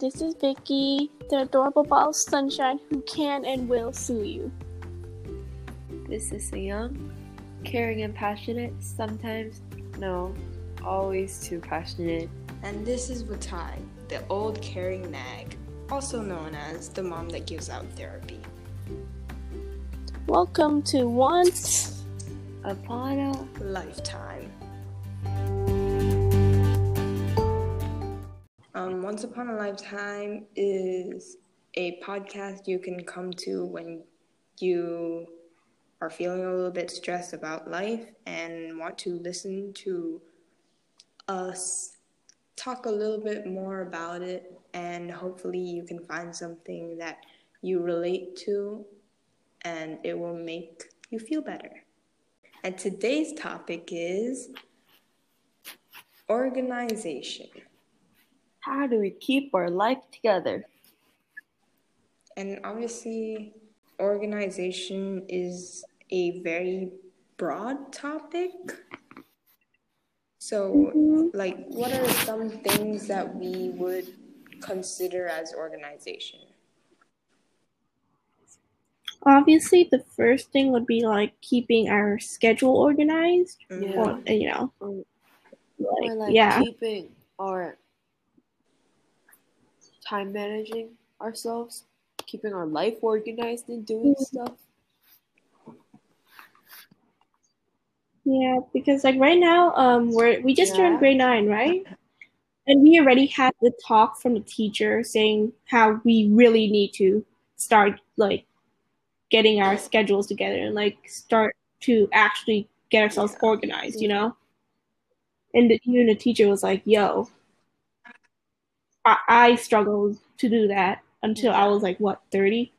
this is Vicky, the adorable ball of sunshine who can and will sue you. This is Young, caring and passionate, sometimes, no, always too passionate. And this is Watai, the old caring nag, also known as the mom that gives out therapy. Welcome to Once Upon a Lifetime. Um, Once Upon a Lifetime is a podcast you can come to when you are feeling a little bit stressed about life and want to listen to us talk a little bit more about it, and hopefully, you can find something that you relate to and it will make you feel better. And today's topic is organization. How do we keep our life together? And obviously, organization is a very broad topic. So, like, what are some things that we would consider as organization? Obviously, the first thing would be like keeping our schedule organized, Mhm. or you know, like, or like yeah, keeping our time managing ourselves, keeping our life organized and doing Mhm. stuff. yeah, because like right now, um, we're we just Yeah. turned grade nine, right? And we already had the talk from the teacher saying how we really need to start like getting our schedules together and like start to actually get ourselves organized, you know. And the, even the teacher was like, "Yo, I, I struggled to do that until I was like what thirty.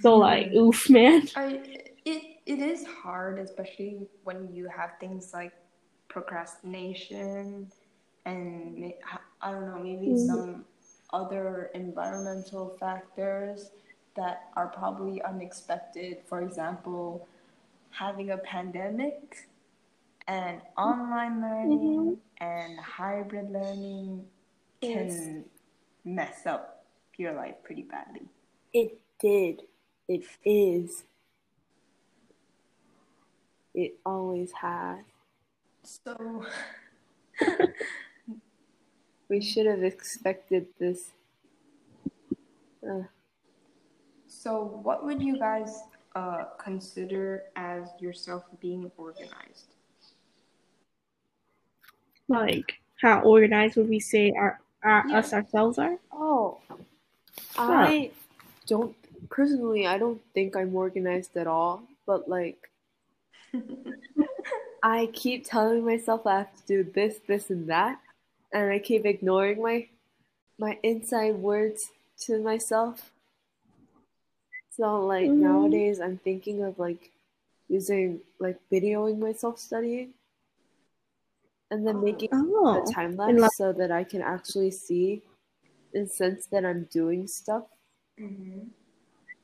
So like, oof, man. I, it, it is hard, especially when you have things like procrastination and I don't know, maybe Mhm. some other environmental factors that are probably unexpected. For example, having a pandemic and online learning and hybrid learning can mess up your life pretty badly. It did. It is. It always has. So, We should have expected this. Uh, So, what would you guys uh, consider as yourself being organized? Like, how organized would we say our, our Yeah. us ourselves are? oh, I don't personally. I don't think I'm organized at all. But like, I keep telling myself I have to do this, this, and that, and I keep ignoring my my inside words to myself. So like Mm. nowadays, I'm thinking of like using like videoing myself studying, and then making Oh, a time lapse like- so that I can actually see and sense that I'm doing stuff. Mm-hmm.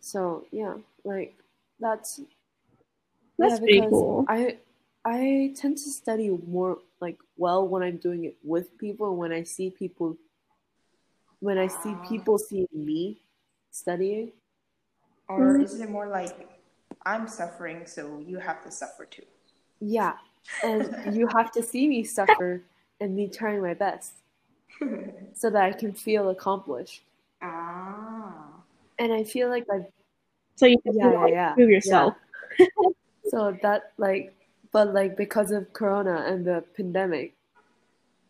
So yeah, like that's That's yeah, pretty because cool. I I tend to study more like well when I'm doing it with people when I see people when I see Ah. people seeing me studying. Or Mhm. is it more like I'm suffering, so you have to suffer too? Yeah. And you have to see me suffer and me trying my best so that I can feel accomplished. ah. And I feel like I So you have Yeah, to like, yeah, yeah. prove yourself. so that like but like because of corona and the pandemic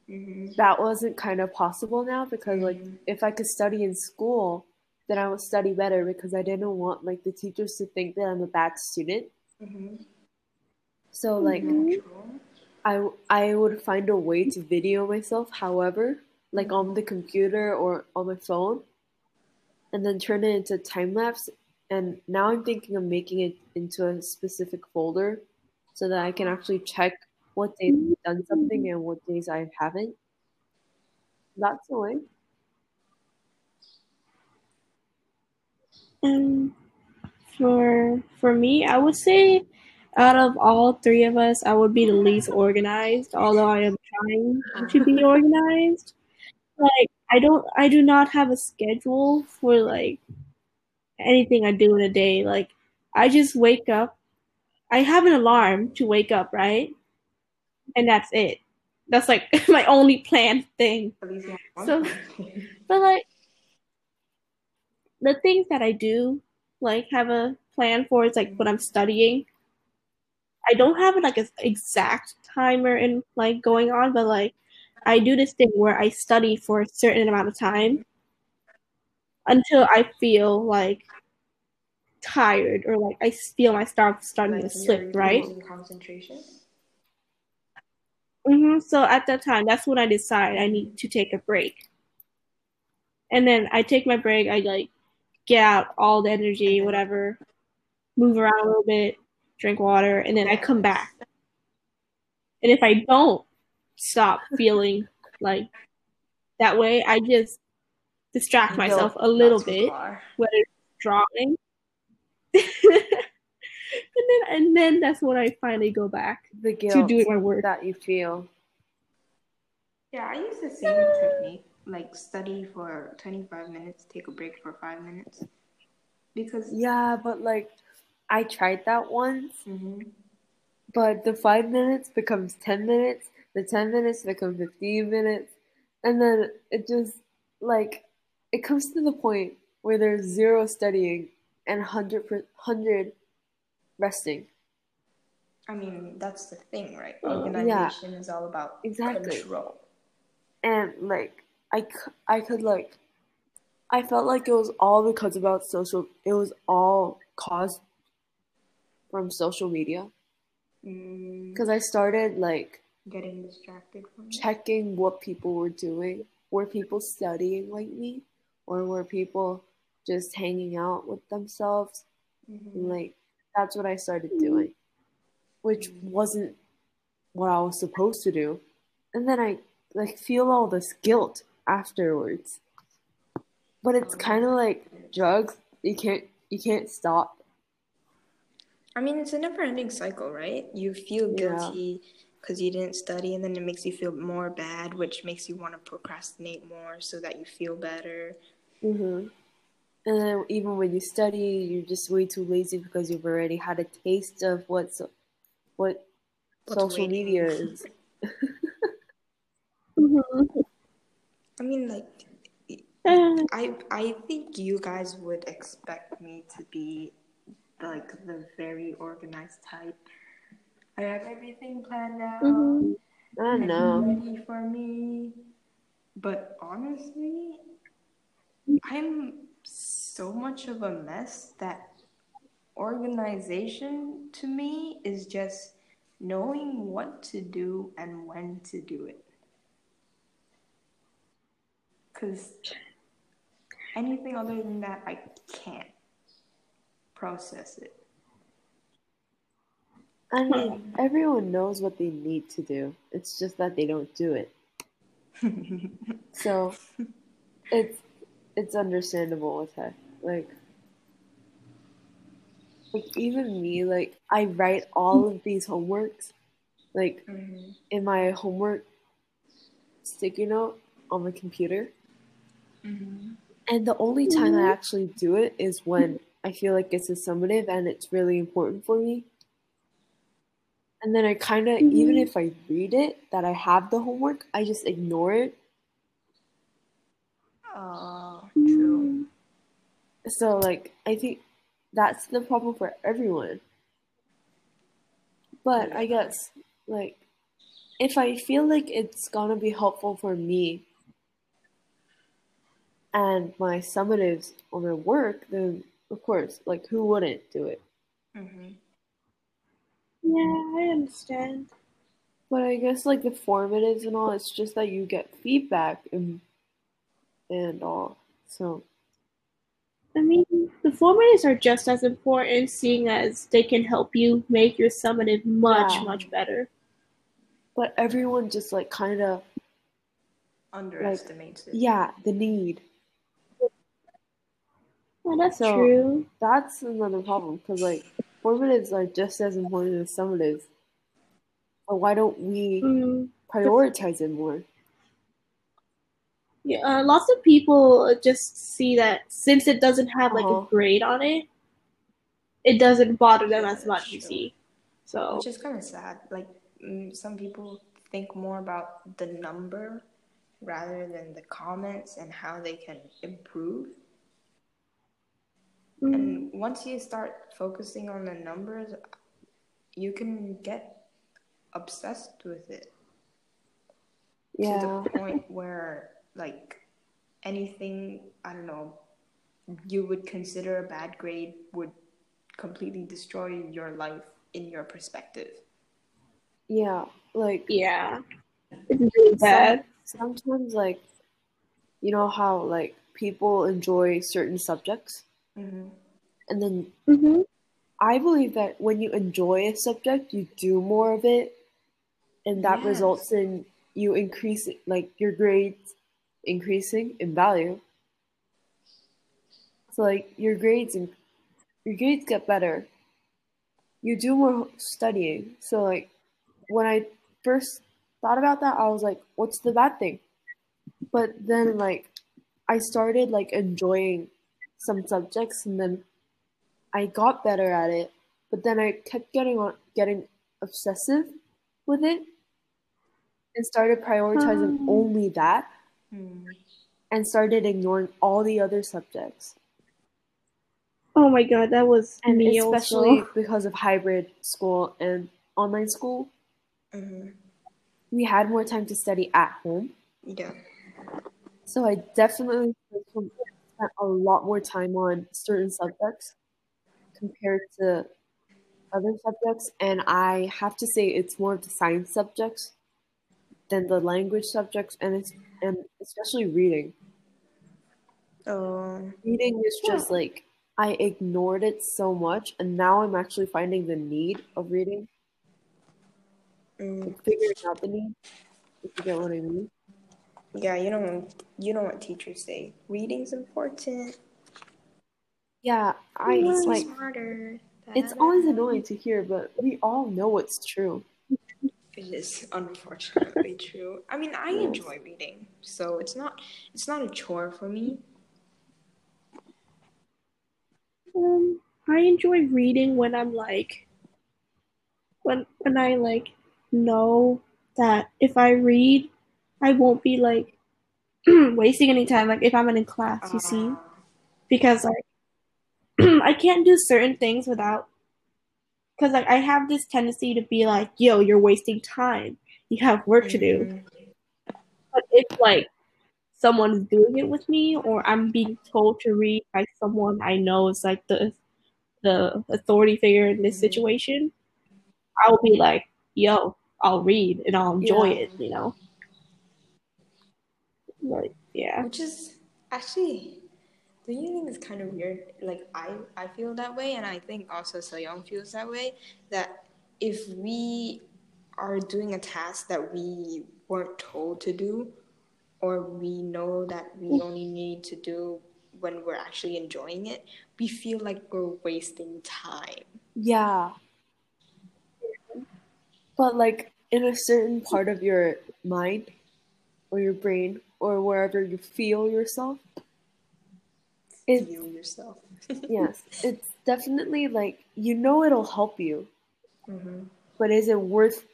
Mm-hmm. that wasn't kind of possible now because like Mhm. if I could study in school, then I would study better because I didn't want like the teachers to think that I'm a bad student. Mm-hmm. So like Mhm. I I would find a way to video myself, however, like on the computer or on my phone, and then turn it into time lapse. And now I'm thinking of making it into a specific folder so that I can actually check what days I've done something and what days I haven't. That's the way. Um, for for me, I would say out of all three of us, I would be the least organized. Although I am trying to be organized. Like I don't I do not have a schedule for like anything I do in a day. Like I just wake up. I have an alarm to wake up, right? And that's it. That's like my only planned thing. So but like the things that I do like have a plan for is like when I'm studying. I don't have like an exact timer and like going on, but like I do this thing where I study for a certain amount of time until I feel like tired or like I feel my start starting like to slip, right? Concentration. Mm-hmm. So at that time, that's when I decide I need to take a break. And then I take my break. I like get out all the energy, whatever, move around a little bit, drink water, and then I come back. And if I don't stop feeling like that way, I just distract myself a little bit, whether it's drawing. and then and then that's when I finally go back the guilt to doing my work that you feel. Yeah, I use the same technique. Like study for twenty five minutes, take a break for five minutes. Because Yeah, but like I tried that once. Mm-hmm. But the five minutes becomes ten minutes, the ten minutes become fifteen minutes, and then it just like it comes to the point where there's zero studying and 100, 100 resting. I mean, that's the thing, right? Organization yeah, is all about exactly. control. And like, I, I could like, I felt like it was all because about social. It was all caused from social media. Because mm. I started like getting distracted from checking what people were doing. Were people studying like me, or were people just hanging out with themselves. Mm-hmm. like that's what I started doing, which mm-hmm. wasn't what I was supposed to do. And then I like feel all this guilt afterwards. But it's oh, kind of like drugs. You can't you can't stop. I mean, it's a never-ending cycle, right? You feel guilty because yeah. you didn't study, and then it makes you feel more bad, which makes you want to procrastinate more so that you feel better. Mhm. And then even when you study, you're just way too lazy because you've already had a taste of what so, what What's social waiting? media is. mm-hmm. I mean, like, I I think you guys would expect me to be like the very organized type. I have everything planned out. Mm-hmm. I know. Ready for me. But honestly, I'm so much of a mess that organization to me is just knowing what to do and when to do it. Because anything other than that, I can't process it. I mean, everyone knows what they need to do. It's just that they don't do it. so it's it's understandable with her. Like, like even me, like I write all of these homeworks, like mm-hmm. in my homework sticky note on my computer. Mm-hmm. And the only time mm-hmm. I actually do it is when I feel like it's a summative and it's really important for me. And then I kind of, even mm-hmm. if I read it that I have the homework, I just ignore it. Oh, true. So like I think that's the problem for everyone. But I guess like if I feel like it's gonna be helpful for me and my summatives on my work, then of course, like who wouldn't do it? Mm-hmm. Yeah, I understand. But I guess like the formatives and all, it's just that you get feedback and and all. So I mean, the formatives are just as important, seeing as they can help you make your summative much, yeah. much better. But everyone just like kind of underestimates like, it. Yeah, the need. Well, that's so true. That's another problem because like formatives are just as important as summatives. But why don't we mm. prioritize it more? Yeah, uh, lots of people just see that since it doesn't have like Uh-huh. a grade on it, it doesn't bother them as much. You see, so Which is kind of sad. Like mm, some people think more about the number rather than the comments and how they can improve. Mm, And once you start focusing on the numbers, you can get obsessed with it to the point where like anything I don't know you would consider a bad grade would completely destroy your life in your perspective. Yeah. Like yeah, it's really bad. sometimes like you know how like people enjoy certain subjects Mm-hmm. and then hmm I believe that when you enjoy a subject, you do more of it, and that Yes. results in you increasing, like your grades increasing in value. So like your grades and your grades get better. You do more studying. So like when I first thought about that, I was like, what's the bad thing? But then like I started like enjoying some subjects and then I got better at it, but then I kept getting on getting obsessive with it and started prioritizing Oh. only that and started ignoring all the other subjects. Oh my god, that was And me especially also. because of hybrid school and online school, Mm-hmm. we had more time to study at home. Yeah. So I definitely spent a lot more time on certain subjects compared to other subjects. And I have to say it's more of the science subjects than the language subjects and it's and especially reading. Um, Reading is just like I ignored it so much and now I'm actually finding the need of reading. mm, Like figuring out the need. If you get what I mean. Yeah, you know, you know what teachers say. Reading's important. Yeah, I Yeah. it's like smarter. it's always annoying to hear, but we all know it's true. It is unfortunately true. I mean, I enjoy reading, so it's not it's not a chore for me. Um, I enjoy reading when I'm like, when when I like know that if I read, I won't be like wasting any time. Like if I'm in class, you see, Uh, because like I can't do certain things without, because like I have this tendency to be like, yo, you're wasting time. You have work to do. mhm. But if like someone's doing it with me or I'm being told to read by someone I know is like the the authority figure in this Mhm. situation, I'll be like, yo, I'll read and I'll enjoy Yeah. it, you know? Like, yeah. Which is actually, do you think it's kind of weird? Like I, I feel that way, and I think also Soyoung feels that way. That if we are doing a task that we weren't told to do, or we know that we mm. only need to do when we're actually enjoying it, we feel like we're wasting time. Yeah. But like in a certain part of your mind or your brain or wherever you feel yourself, it's Feel yourself. yes, it's definitely like you know it'll help you, hmm but is it worth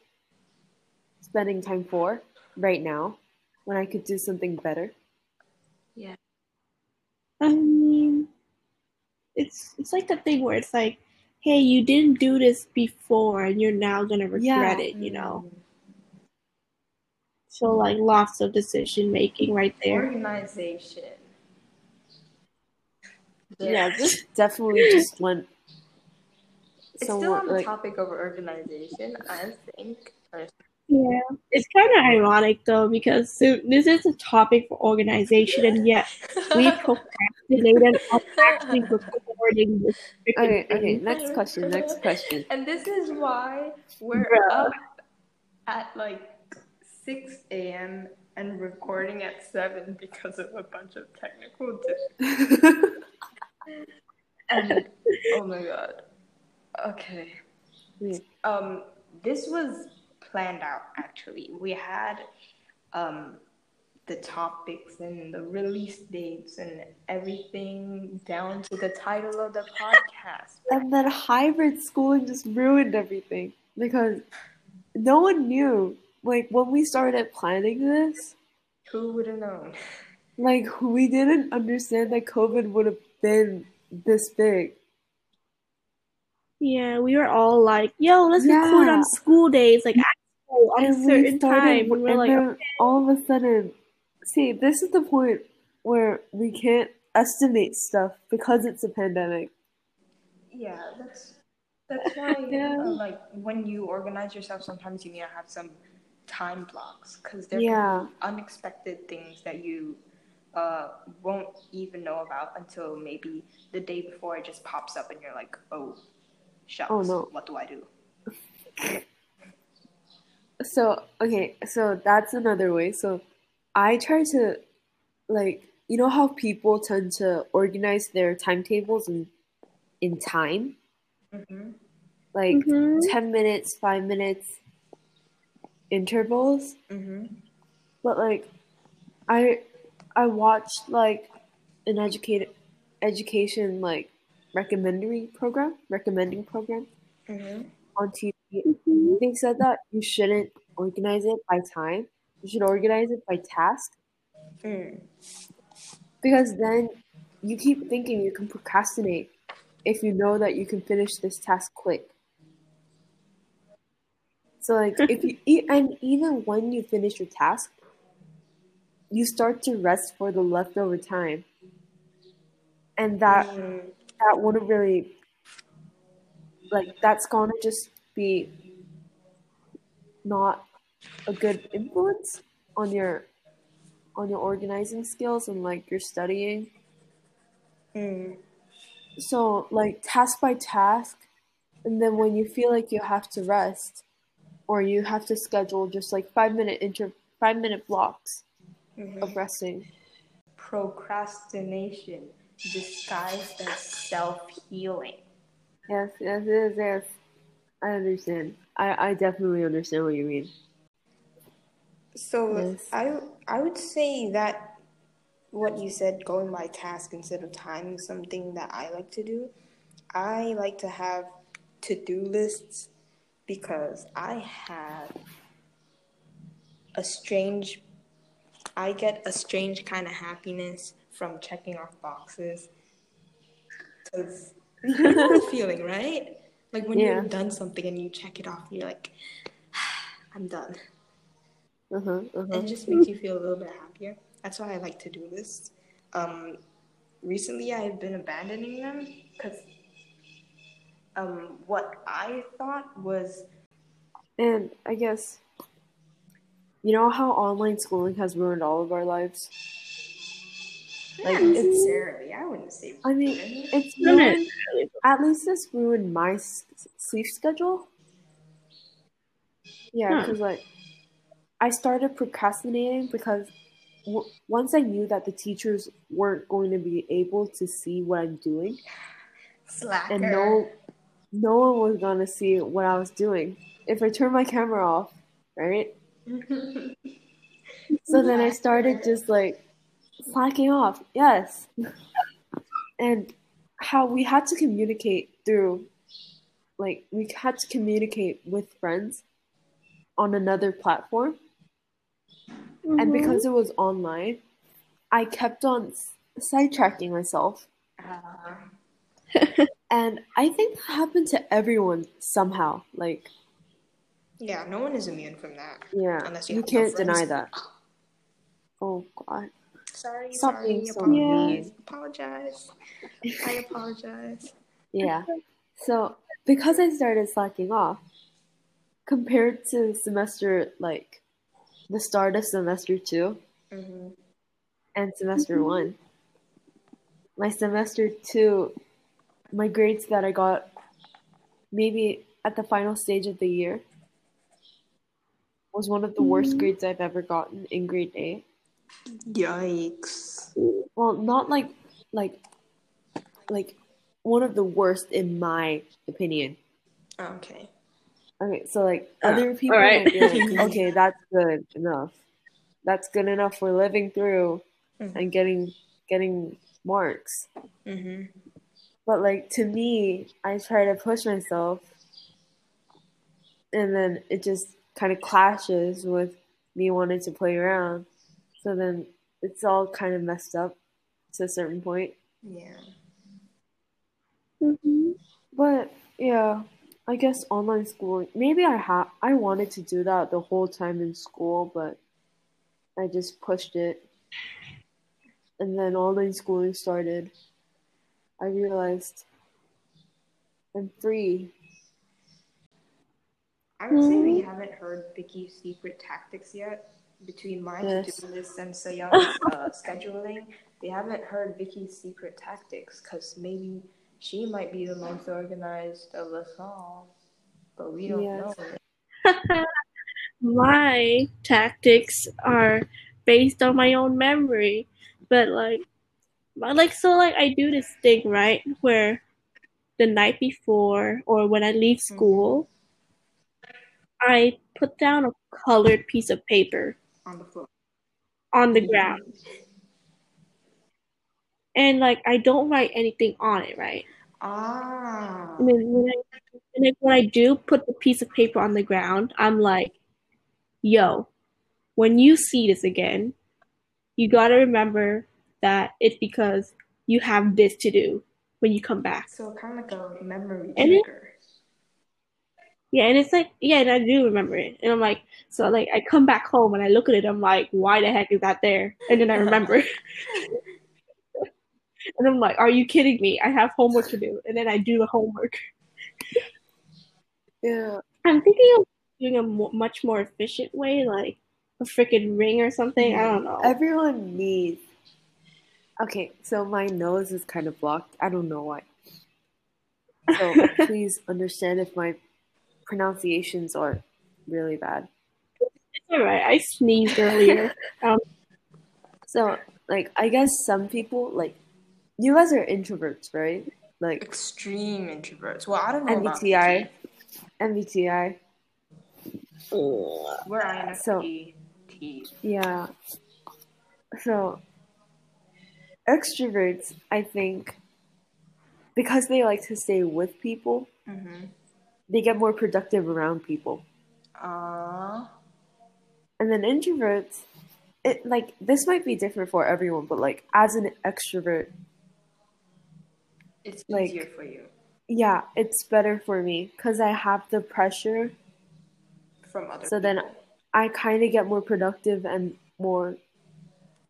spending time for right now when I could do something better? Yeah. I mean, it's it's like the thing where it's like, hey, you didn't do this before and you're now gonna regret Yeah. it, you know? So like lots of decision making right there. Organization. Yeah, this definitely just went It's still somewhat on the like topic of organization, I think. Yeah, it's kind of ironic though because so this is a topic for organization, and yet we procrastinated on actually recording this. freaking okay, okay. Next question. Next question. And this is why we're Bruh. up at like 6 a.m. and recording at 7 because of a bunch of technical difficulties. And oh my god. Okay. Um, this was planned out actually. We had um the topics and the release dates and everything down to the title of the podcast. And then hybrid schooling just ruined everything because no one knew. Like when we started planning this, Who would have known? like we didn't understand that COVID would have been this big. Yeah, we were all like, "Yo, let's record on school days, like at school on a And we certain started, time." And we're and like, then all of a sudden, see, this is the point where we can't estimate stuff because it's a pandemic. Yeah, that's that's why Yeah. uh, like when you organize yourself, sometimes you need to have some time blocks because there Yeah. can be unexpected things that you uh, won't even know about until maybe the day before it just pops up and you're like, oh, shucks, Oh, no. what do I do? So, okay, so that's another way. So, I try to, like, you know how people tend to organize their timetables in, in time? Mm-hmm. Like Mhm. 10 minutes, 5 minutes intervals. Mm-hmm. But, like, I I watched, like, an educated education, like, recommending program, recommending program Mm-hmm. on TV. Mhm. They said that you shouldn't organize it by time. You should organize it by task Mm. because then you keep thinking you can procrastinate if you know that you can finish this task quick. So like if you e- and even when you finish your task, you start to rest for the leftover time. And that Mm. that wouldn't really like that's gonna just be not a good influence on your on your organizing skills and like your studying Mm. so like task by task and then when you feel like you have to rest or you have to schedule just like five minute inter five minute blocks Mhm. of resting Procrastination disguised as self healing. yes yes yes yes i understand i i definitely understand what you mean So Yes. I I would say that what you said, going by task instead of time, is something that I like to do. I like to have to do lists because I have a strange. I get a strange kind of happiness from checking off boxes. Because you know the feeling, right? Like when Yeah. you've done something and you check it off, you're like, I'm done. uh-huh uh-huh It just makes you feel a little bit happier. That's why I like to do this. Um, recently, I've been abandoning them because um, what I thought was And I guess, you know how online schooling has ruined all of our lives? Like, not it's- necessarily. I wouldn't say. I mean, ruined. it's Ruined. ruined, at least it's ruined my s- sleep schedule. Yeah, Huh. because, like, I started procrastinating because w- once I knew that the teachers weren't going to be able to see what I'm doing, slacker. and no, no one was to see what I was doing. If I turned my camera off, right? So then I started just like slacking off. Yes. and how we had to communicate through like we had to communicate with friends on another platform and Mhm. because it was online I kept on sidetracking myself Uh, and I think that happened to everyone somehow like yeah, no one is immune from that. yeah Unless you you can't deny that oh god Sorry, Stop sorry. being so apologies. Apologize. I apologize. Yeah. So because I started slacking off, compared to semester like the start of semester two hmm and semester one, my semester two, my grades that I got maybe at the final stage of the year was one of the worst Mhm. grades I've ever gotten in grade eight. Yikes. Well, not like like like one of the worst in my opinion. Okay. Okay, so like Uh, other people alright. might be like, okay, that's good enough. that's good enough for living through Mhm. and getting getting marks. Mm-hmm. But like to me, I try to push myself and then it just kind of clashes with me wanting to play around. So then it's all kind of messed up to a certain point. Yeah. hmm But yeah, I guess online schooling. Maybe I ha I wanted to do that the whole time in school, but I just pushed it. And then online schooling started. I realized I'm free. I would say we Mm. haven't heard Vicky's secret tactics yet. Between my Yes. to-do list and Soyoung's uh, scheduling, they haven't heard Vicky's secret tactics because maybe she might be the most organized of us all, but we don't Yes. know. my tactics are based on my own memory, but like, but like so like I do this thing right where the night before or when I leave school, I put down a colored piece of paper On the floor. on the ground, and like I don't write anything on it, right? Ah. And then when I, and then when I do put the piece of paper on the ground, I'm like, yo, when you see this again, you gotta remember that it's because you have this to do when you come back. So kind of like a memory And it- Yeah, and it's like, yeah, and I do remember it. And I'm like, so like I come back home and I look at it, I'm like, why the heck is that there? And then I remember. and I'm like, are you kidding me? I have homework to do. And then I do the homework. Yeah. I'm thinking of doing a mo- much more efficient way, like a freaking ring or something. I don't know. Everyone needs. Okay, so my nose is kind of blocked. I don't know why. So please understand if my pronunciations are really bad. It's alright. I sneezed earlier. um, So, like, I guess some people, like, you guys are introverts, right? Like, Extreme introverts. Well, I don't know about MBTI. MBTI. We're So- INFP. T. Yeah. So, extroverts, I think, because they like to stay with people, Mm-hmm. they get more productive around people. Uh, And then introverts, it like this might be different for everyone, but like as an extrovert, it's Like- easier for you yeah, it's better for me because I have the pressure. from other So then. I kind of get more productive and more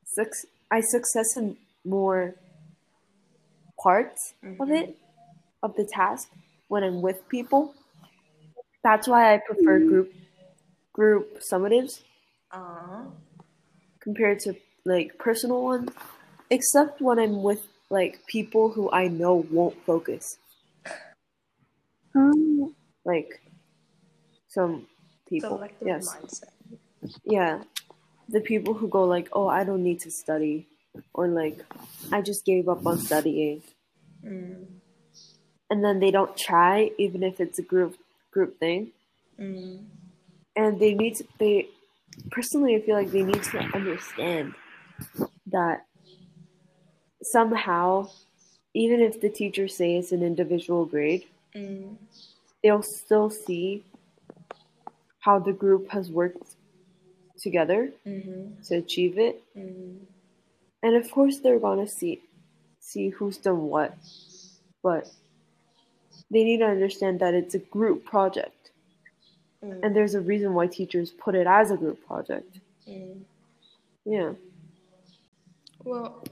suc- I success in more parts of Mhm. it of the task when I'm with people. That's why I prefer group group summatives Uh, compared to like personal ones, except when I'm with like people who I know won't focus, um, like some people. selective yes, mindset. yeah, the people who go like, "Oh, I don't need to study," or like, "I just gave up on studying," Mm. and then they don't try even if it's a group group thing. Mm. and they need to they personally i feel like they need to understand that somehow even if the teacher says it's an individual grade Mm. they'll still see how the group has worked together Mm-hmm. to achieve it Mm. And of course they're gonna see see who's done what but they need to understand that it's a group project Mm. and there's a reason why teachers put it as a group project Mm. yeah Well,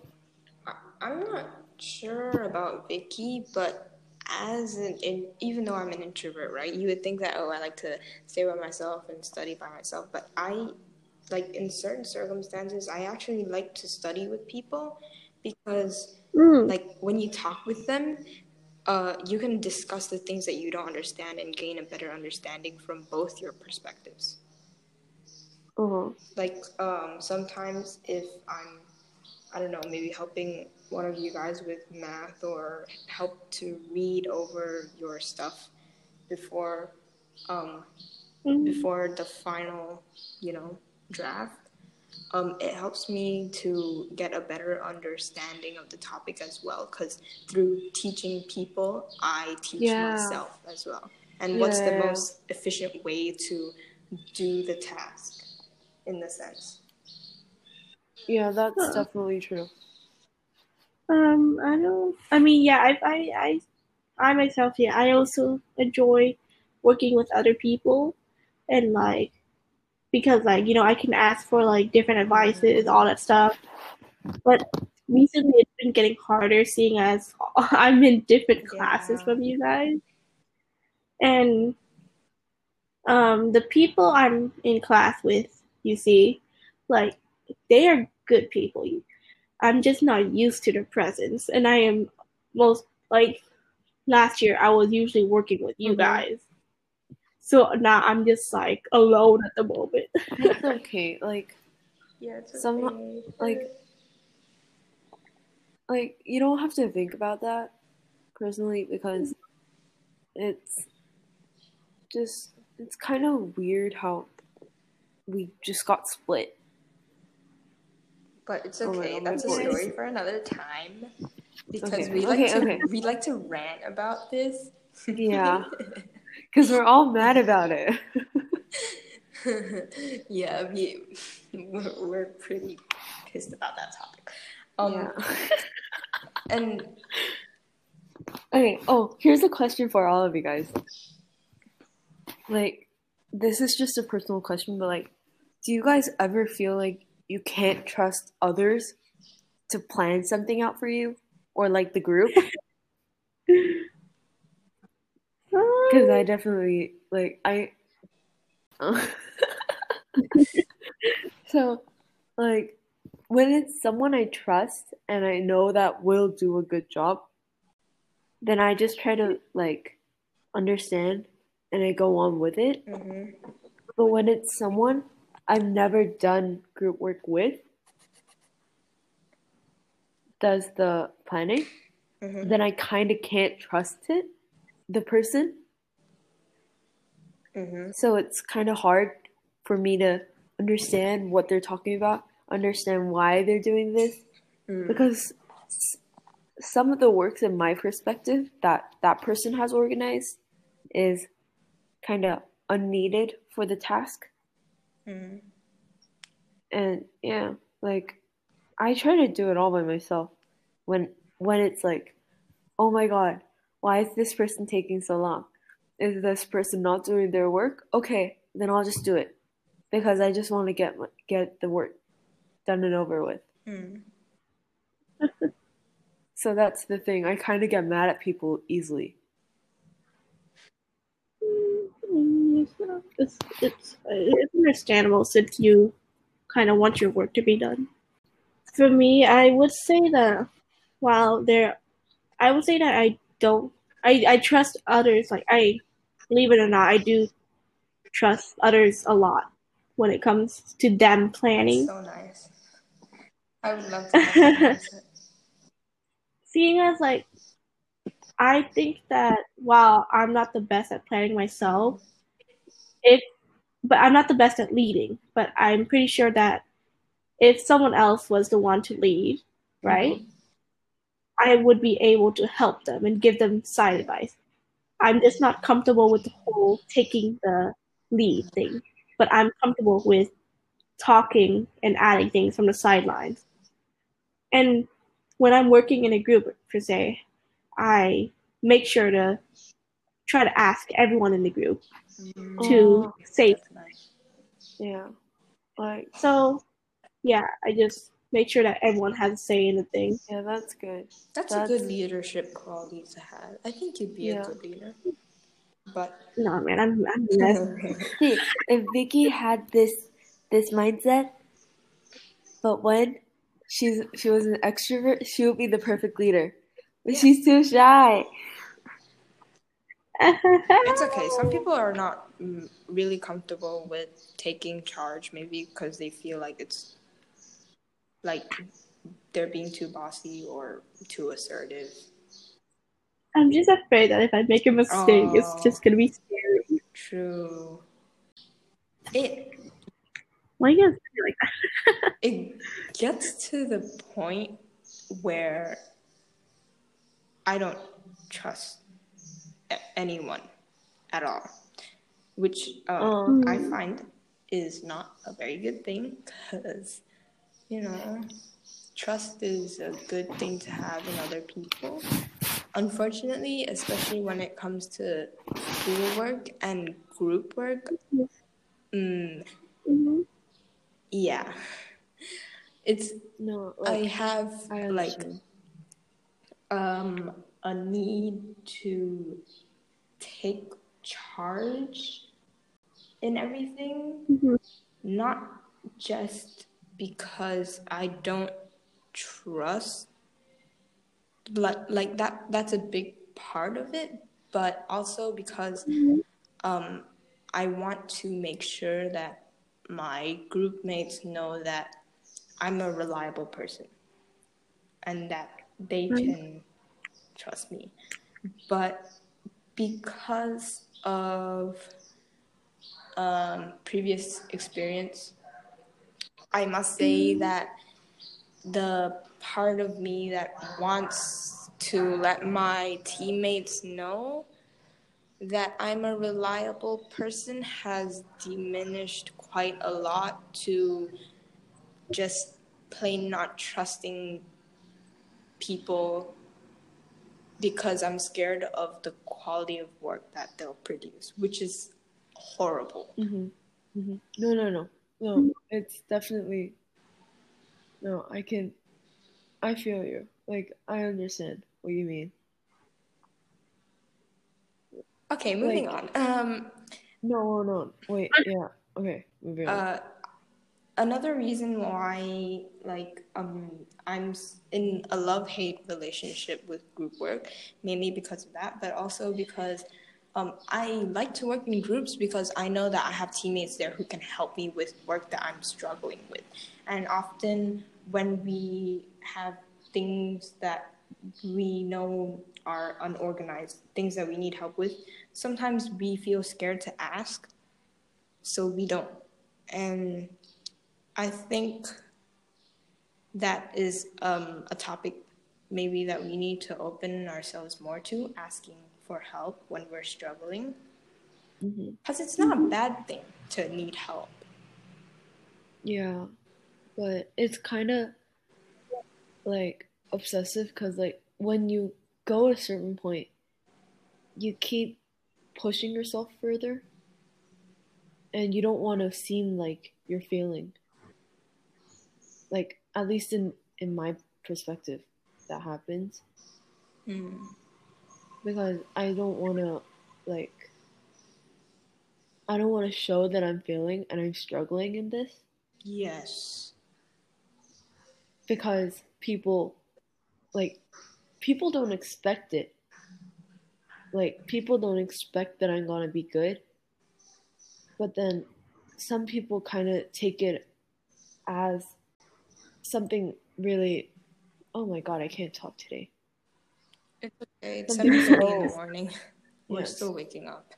I'm not sure about Vicky, but as an in, even though I'm an introvert, right? You would think that oh, I like to stay by myself and study by myself, but I like in certain circumstances, I actually like to study with people because mm, like when you talk with them, uh, you can discuss the things that you don't understand and gain a better understanding from both your perspectives. Uh-huh like um sometimes if i'm i don't know maybe helping one of you guys with math or help to read over your stuff before um mm, before the final you know draft um, it helps me to get a better understanding of the topic as well. Because through teaching people, I teach Yeah. myself as well. And what's the most efficient way to do the task, in the sense. Yeah, that's Huh. definitely true. Um, I don't. I mean, yeah, I, I, I, I myself, yeah, I also enjoy working with other people, and like, because like you know, I can ask for like different advices, all that stuff. But recently, it's been getting harder, seeing as I'm in different classes Yeah. from you guys, and um, the people I'm in class with, you see, like they are good people. I'm just not used to their presence, and I am most like last year I was usually working with you Mhm. guys, so now I'm just like alone at the moment. It's okay. Like, Yeah, it's Some- okay. like, like you don't have to think about that personally because it's just it's kind of weird how we just got split. But it's Oh okay. God, my That's a voice. story for another time. Because Okay, we like okay, to okay. we like to rant about this. Yeah. Because we're all mad about it. yeah, we we're, we're pretty pissed about that topic. Um, yeah. and Okay, oh, here's a question for all of you guys. Like, this is just a personal question, but like, do you guys ever feel like you can't trust others to plan something out for you? Or like the group? Because I definitely, like, I. so, like, when it's someone I trust and I know that will do a good job, then I just try to, like, understand and I go on with it. mhm. But when it's someone I've never done group work with, does the planning, Mhm. then I kind of can't trust it, the person. Mhm. So it's kind of hard for me to understand what they're talking about, understand why they're doing this, Mm. because some of the works in my perspective that that person has organized is kind of unneeded for the task. Mhm. And yeah, like I try to do it all by myself when when it's like, oh my god, why is this person taking so long? Is this person not doing their work? Okay, then I'll just do it because I just want to get get the work done and over with. Mm. So that's the thing. I kind of get mad at people easily. It's, it's, it's understandable since you kind of want your work to be done. For me, I would say that while there, I would say that I don't, I, I trust others. Like, I, believe it or not, I do trust others a lot when it comes to them planning. So nice. I would love to have that mindset. seeing as like I think that while I'm not the best at planning myself, if but I'm not the best at leading, but I'm pretty sure that if someone else was the one to lead, right, mm-hmm. I would be able to help them and give them side advice. I'm just not comfortable with the whole taking the lead thing, but I'm comfortable with talking and adding things from the sidelines. And when I'm working in a group, per se, I make sure to try to ask everyone in the group Mm. to Oh. say. Nice. Yeah. Like, So, yeah, I just make sure that everyone has a say in the thing. yeah, that's good. That's, a good leadership quality to have. I think you'd be Yeah. a good leader. But No, man, I'm, I'm the. See, if Vicky had this this mindset, but when she's she was an extrovert, she would be the perfect leader. But Yeah. she's too shy. it's okay. Some people are not mm, really comfortable with taking charge, maybe because they feel like it's like they're being too bossy or too assertive. I'm just afraid that if I make a mistake, it's Oh. just gonna be scary. True. It Why you guys be like that? it gets to the point where I don't trust anyone at all, which um, Oh. I find is not a very good thing because, you know, trust is a good thing to have in other people. Unfortunately, especially when it comes to schoolwork and group work, mm, Mhm. yeah, it's No, I have I like um a need to take charge in everything Mhm. not just because I don't trust like like that that's a big part of it but also because um I want to make sure that my group mates know that I'm a reliable person and that they Right. can trust me but because of um, previous experience, I must say that the part of me that wants to let my teammates know that I'm a reliable person has diminished quite a lot to just plain not trusting people because I'm scared of the quality of work that they'll produce, which is horrible. hmm hmm No, no, no, no. It's definitely no. I can, I feel you. Like I understand what you mean. Okay, moving Like- on. Um, No, no, no. Wait. Yeah. Okay. Moving on. uh, another reason why, like, um, I'm in a love-hate relationship with group work, mainly because of that, but also because um, I like to work in groups because I know that I have teammates there who can help me with work that I'm struggling with, and often when we have things that we know are unorganized, things that we need help with, sometimes we feel scared to ask, so we don't. And I think that is um, a topic maybe that we need to open ourselves more to, asking for help when we're struggling. Because it's not a bad thing to need help. Yeah, but it's kind of like obsessive because like when you go at a certain point, you keep pushing yourself further, and you don't want to seem like you're failing. Like at least in in my perspective, that happens Mm. Because I don't want to like I don't want to show that I'm failing and I'm struggling in this. Yes. because people like people don't expect it like people don't expect that i'm gonna be good but then some people kind of take it as something really oh my god i can't talk today It's okay. It's 7.30 in the morning. We're Yes. still waking up.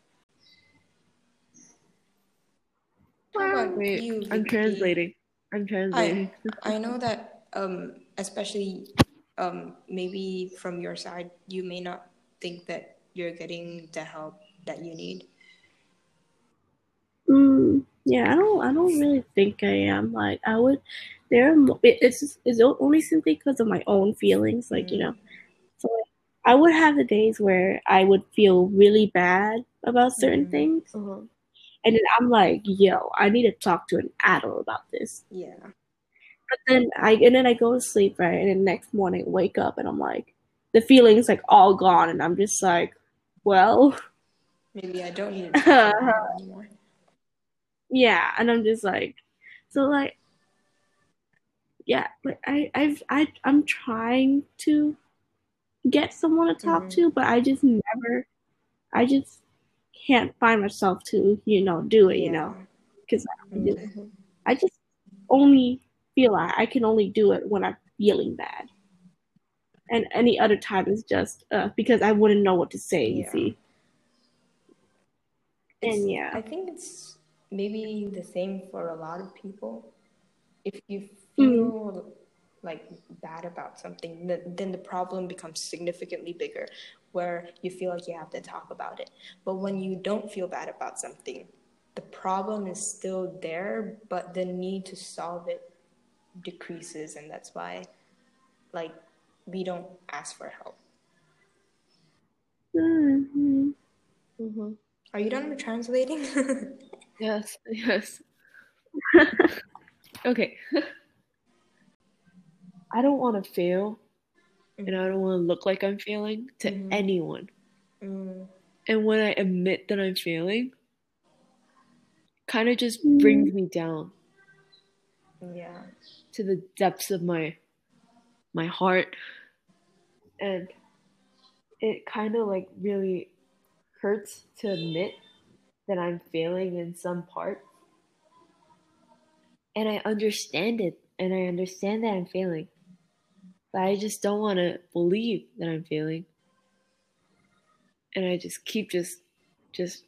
How about wait you, i'm translating i'm translating I I know that, um, especially um, maybe from your side, you may not think that you're getting the help that you need. Mm, yeah, I don't. I don't really think I am. Like, I would. There, are mo- it, it's just- it's only simply because of my own feelings. Like, you know, so like, I would have the days where I would feel really bad about certain Mhm. things, uh-huh. and then I'm like, "Yo, I need to talk to an adult about this." Yeah. But then I and then I go to sleep right, and then next morning wake up and I'm like, the feelings like all gone, and I'm just like, well, Maybe I don't need to talk to you anymore. yeah, and I'm just like, so like, yeah, like I I've I I'm trying to get someone to talk Mhm. to, but I just never, I just can't find myself to you know do it, you know, because Mhm. I just only feel like I can only do it when I'm feeling bad. And any other time is just uh, because I wouldn't know what to say, you Yeah. see. It's- And yeah. I think it's maybe the same for a lot of people. If you feel like bad about something, then the problem becomes significantly bigger, where you feel like you have to talk about it. But when you don't feel bad about something, the problem is still there, but the need to solve it decreases, and that's why, like, we don't ask for help. Mm-hmm. Mm-hmm. Are you done with translating? Yes, yes. okay. I don't want to fail, and I don't want to look like I'm failing to Mhm. anyone. mm, And when I admit that I'm failing, kind of just brings me down yeah. to the depths of my my heart and it kind of like really hurts to admit that I'm failing in some part. And I understand it and I understand that I'm failing. But I just don't want to believe that I'm failing. And I just keep just just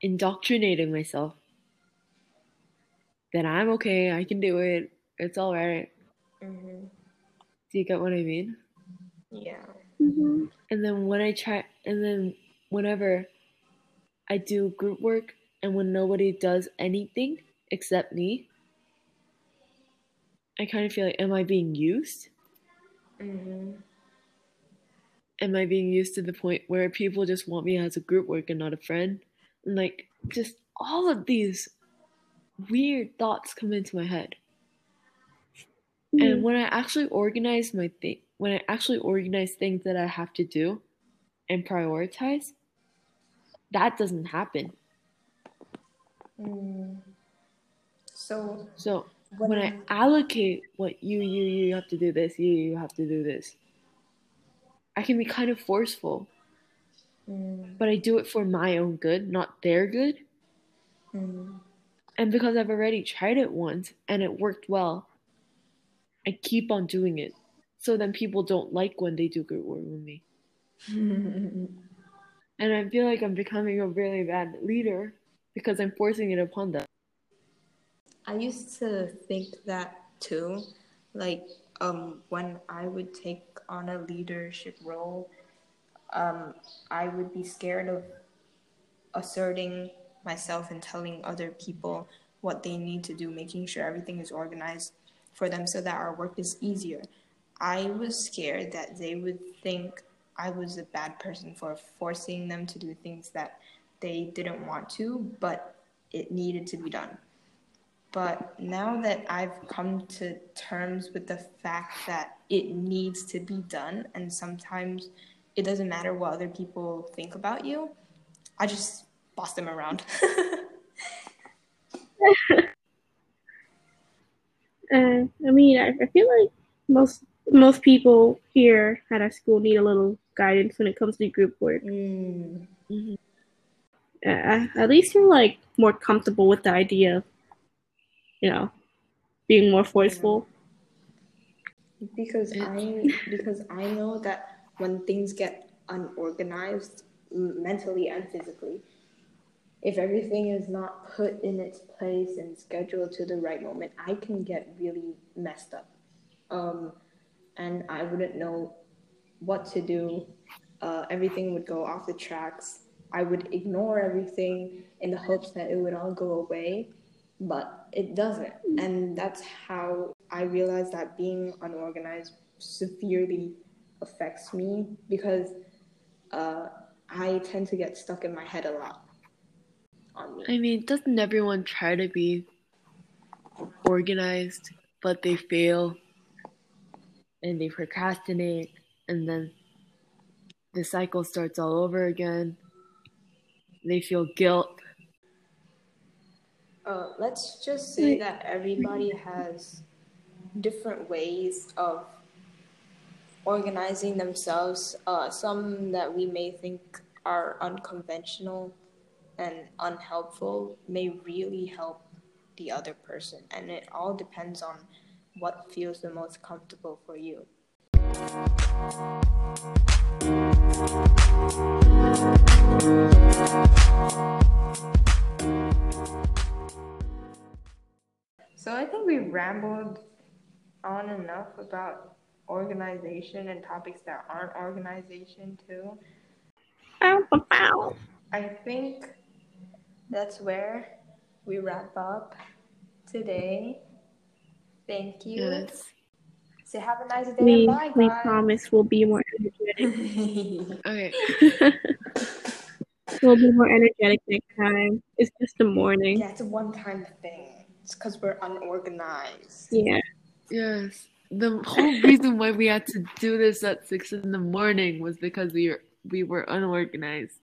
indoctrinating myself that I'm okay, I can do it. It's all right. hmm Do you get what I mean? Yeah. Mm-hmm. And then when I try, and then whenever I do group work and when nobody does anything except me, I kind of feel like, am I being used? Hmm Am I being used to the point where people just want me as a group work and not a friend? And like, just all of these weird thoughts come into my head. And when I actually organize my thing, when I actually organize things that I have to do and prioritize, that doesn't happen. Mm. So So when, I allocate what you, you, you have to do this, you, you have to do this, I can be kind of forceful, Mm, but I do it for my own good, not their good. mm, And because I've already tried it once and it worked well, I keep on doing it. So then people don't like when they do group work with me. And I feel like I'm becoming a really bad leader because I'm forcing it upon them. I used to think that too. Like, um, when I would take on a leadership role, um, I would be scared of asserting myself and telling other people what they need to do, making sure everything is organized for them so that our work is easier. I was scared that they would think I was a bad person for forcing them to do things that they didn't want to, but it needed to be done. But now that I've come to terms with the fact that it needs to be done, and sometimes it doesn't matter what other people think about you, I just boss them around. Uh, I mean, I, I feel like most most people here at our school need a little guidance when it comes to group work. mm. Uh, at least you're like more comfortable with the idea of, you know, being more forceful. Because I because I know that when things get unorganized mentally and physically, if everything is not put in its place and scheduled to the right moment, I can get really messed up. Um, and I wouldn't know what to do. Uh, everything would go off the tracks. I would ignore everything in the hopes that it would all go away, but it doesn't. And that's how I realized that being unorganized severely affects me because uh, I tend to get stuck in my head a lot me. I mean, doesn't everyone try to be organized, but they fail and they procrastinate, and then the cycle starts all over again? They feel guilt. Uh, let's just say that everybody has different ways of organizing themselves. Uh, some that we may think are unconventional and unhelpful may really help the other person, and it all depends on what feels the most comfortable for you. So I think we rambled on enough about organization and topics that aren't organization too. Bow, bow, bow. I think that's where we wrap up today. Thank you. Yes. Say have a nice day. We, Bye, we guys. promise we'll be more energetic. Okay. we'll be more energetic next time. It's just the morning. yeah, it's a one-time thing. It's because we're unorganized. Yeah. Yes. The whole reason why we had to do this at six in the morning was because we were we were unorganized.